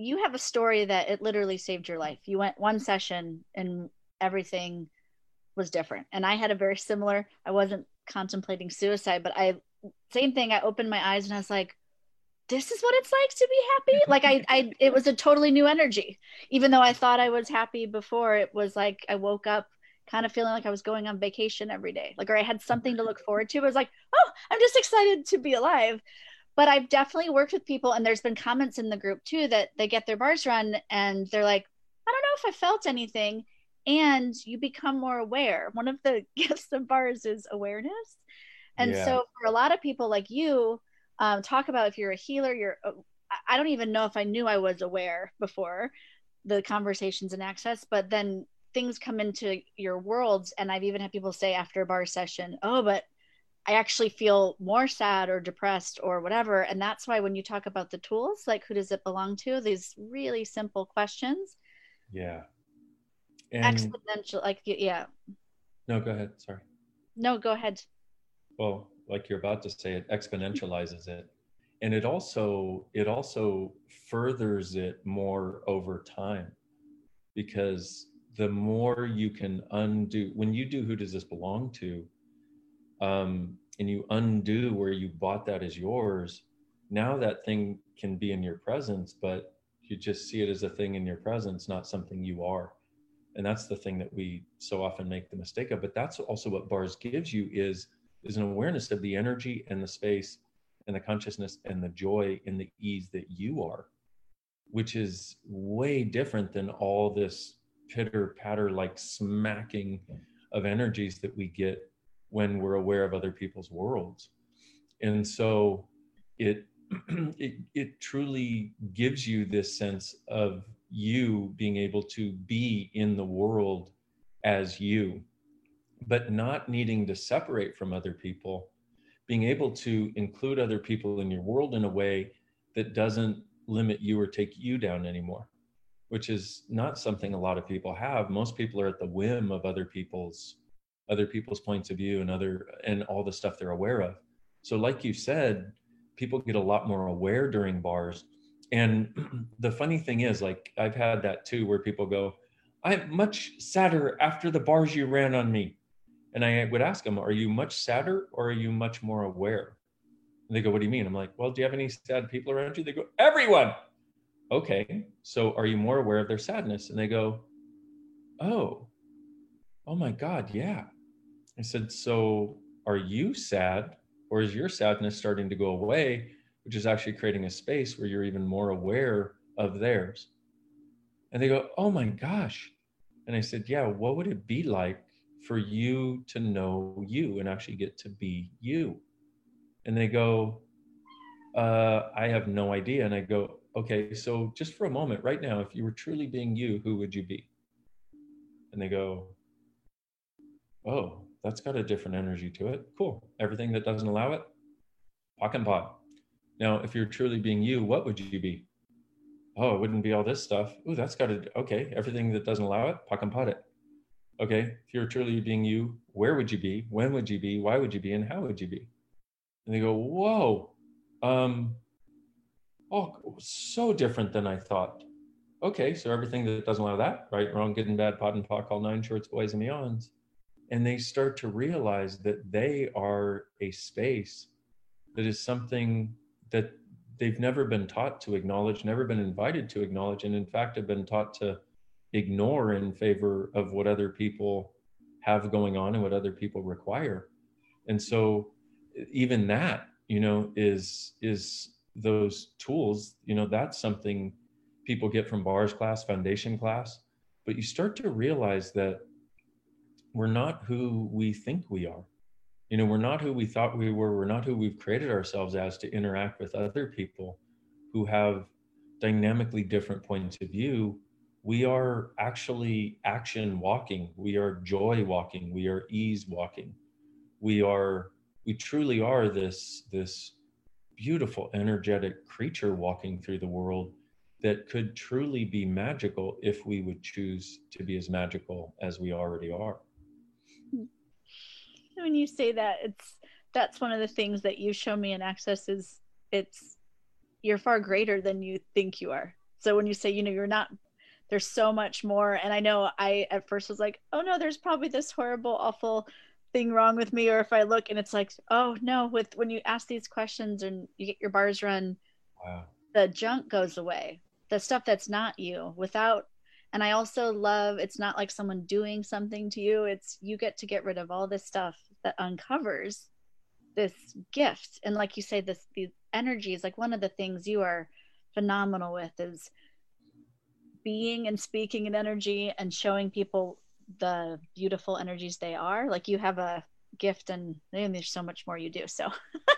you have a story that it literally saved your life. You went one session and everything was different. And I had a very similar, I wasn't contemplating suicide, but I, same thing. I opened my eyes and I was like, this is what it's like to be happy. Like I, I, it was a totally new energy. Even though I thought I was happy before, it was like I woke up kind of feeling like I was going on vacation every day. Like, or I had something to look forward to. It was like, oh, I'm just excited to be alive but I've definitely worked with people, and there's been comments in the group too that they get their bars run and they're like, I don't know if I felt anything. And you become more aware. One of the gifts of bars is awareness. And yeah. so, for a lot of people like you, um, talk about if you're a healer, you're, uh, I don't even know if I knew I was aware before the conversations and access, but then things come into your worlds. And I've even had people say after a bar session, oh, but I actually feel more sad or depressed or whatever. And that's why when you talk about the tools, like who does it belong to? These really simple questions. Yeah. And exponential, like, yeah. No, go ahead. Sorry. No, go ahead. Well, like you're about to say, it exponentializes it. And it also it also furthers it more over time because the more you can undo when you do who does this belong to um, and you undo where you bought that as yours, now that thing can be in your presence, but you just see it as a thing in your presence, not something you are. And that's the thing that we so often make the mistake of. But that's also what bars gives you is is an awareness of the energy and the space and the consciousness and the joy and the ease that you are, which is way different than all this pitter patter like smacking of energies that we get when we're aware of other people's worlds. And so it it, it truly gives you this sense of you being able to be in the world as you but not needing to separate from other people being able to include other people in your world in a way that doesn't limit you or take you down anymore which is not something a lot of people have. Most people are at the whim of other people's other people's points of view and other and all the stuff they're aware of. So like you said people get a lot more aware during bars. And the funny thing is like i've had that too where people go i'm much sadder after the bars you ran on me. And i would ask them are you much sadder or are you much more aware? And they go what do you mean? I'm like well do you have any sad people around you? They go everyone. Okay so are you more aware of their sadness? And they go oh oh my god yeah I said, So are you sad, or is your sadness starting to go away, which is actually creating a space where you're even more aware of theirs? And they go, Oh my gosh. And I said, Yeah, what would it be like for you to know you and actually get to be you? And they go, uh, I have no idea. And I go, Okay, so just for a moment, right now, if you were truly being you, who would you be? And they go, Oh, that's got a different energy to it. Cool. Everything that doesn't allow it, POC and POD. Now, if you're truly being you, what would you be? Oh, it wouldn't be all this stuff. Oh, that's got to, okay. Everything that doesn't allow it, POC and POD it. Okay. If you're truly being you, where would you be? When would you be? Why would you be? And how would you be? And they go, whoa. Um, oh, so different than I thought. Okay. So everything that doesn't allow that, right, wrong, good and bad, POD and POC, all nine shorts, boys and beyonds and they start to realize that they are a space that is something that they've never been taught to acknowledge, never been invited to acknowledge, and in fact have been taught to ignore in favor of what other people have going on and what other people require. And so even that, you know, is is those tools, you know, that's something people get from bars class, foundation class. But you start to realize that we're not who we think we are. You know, we're not who we thought we were. We're not who we've created ourselves as to interact with other people who have dynamically different points of view. We are actually action walking. We are joy walking. We are ease walking. We are, we truly are this, this beautiful, energetic creature walking through the world that could truly be magical if we would choose to be as magical as we already are when you say that it's that's one of the things that you show me in access is it's you're far greater than you think you are So when you say, you know, you're not there's so much more and I know I at first was like, "Oh no, there's probably this horrible awful thing wrong with me or if I look and it's like, "Oh no, with when you ask these questions and you get your bars run, wow. the junk goes away. The stuff that's not you without and I also love it's not like someone doing something to you, it's you get to get rid of all this stuff that uncovers this gift. And like you say this these energies like one of the things you are phenomenal with is being and speaking in energy and showing people the beautiful energies they are. Like you have a gift and, and there's so much more you do so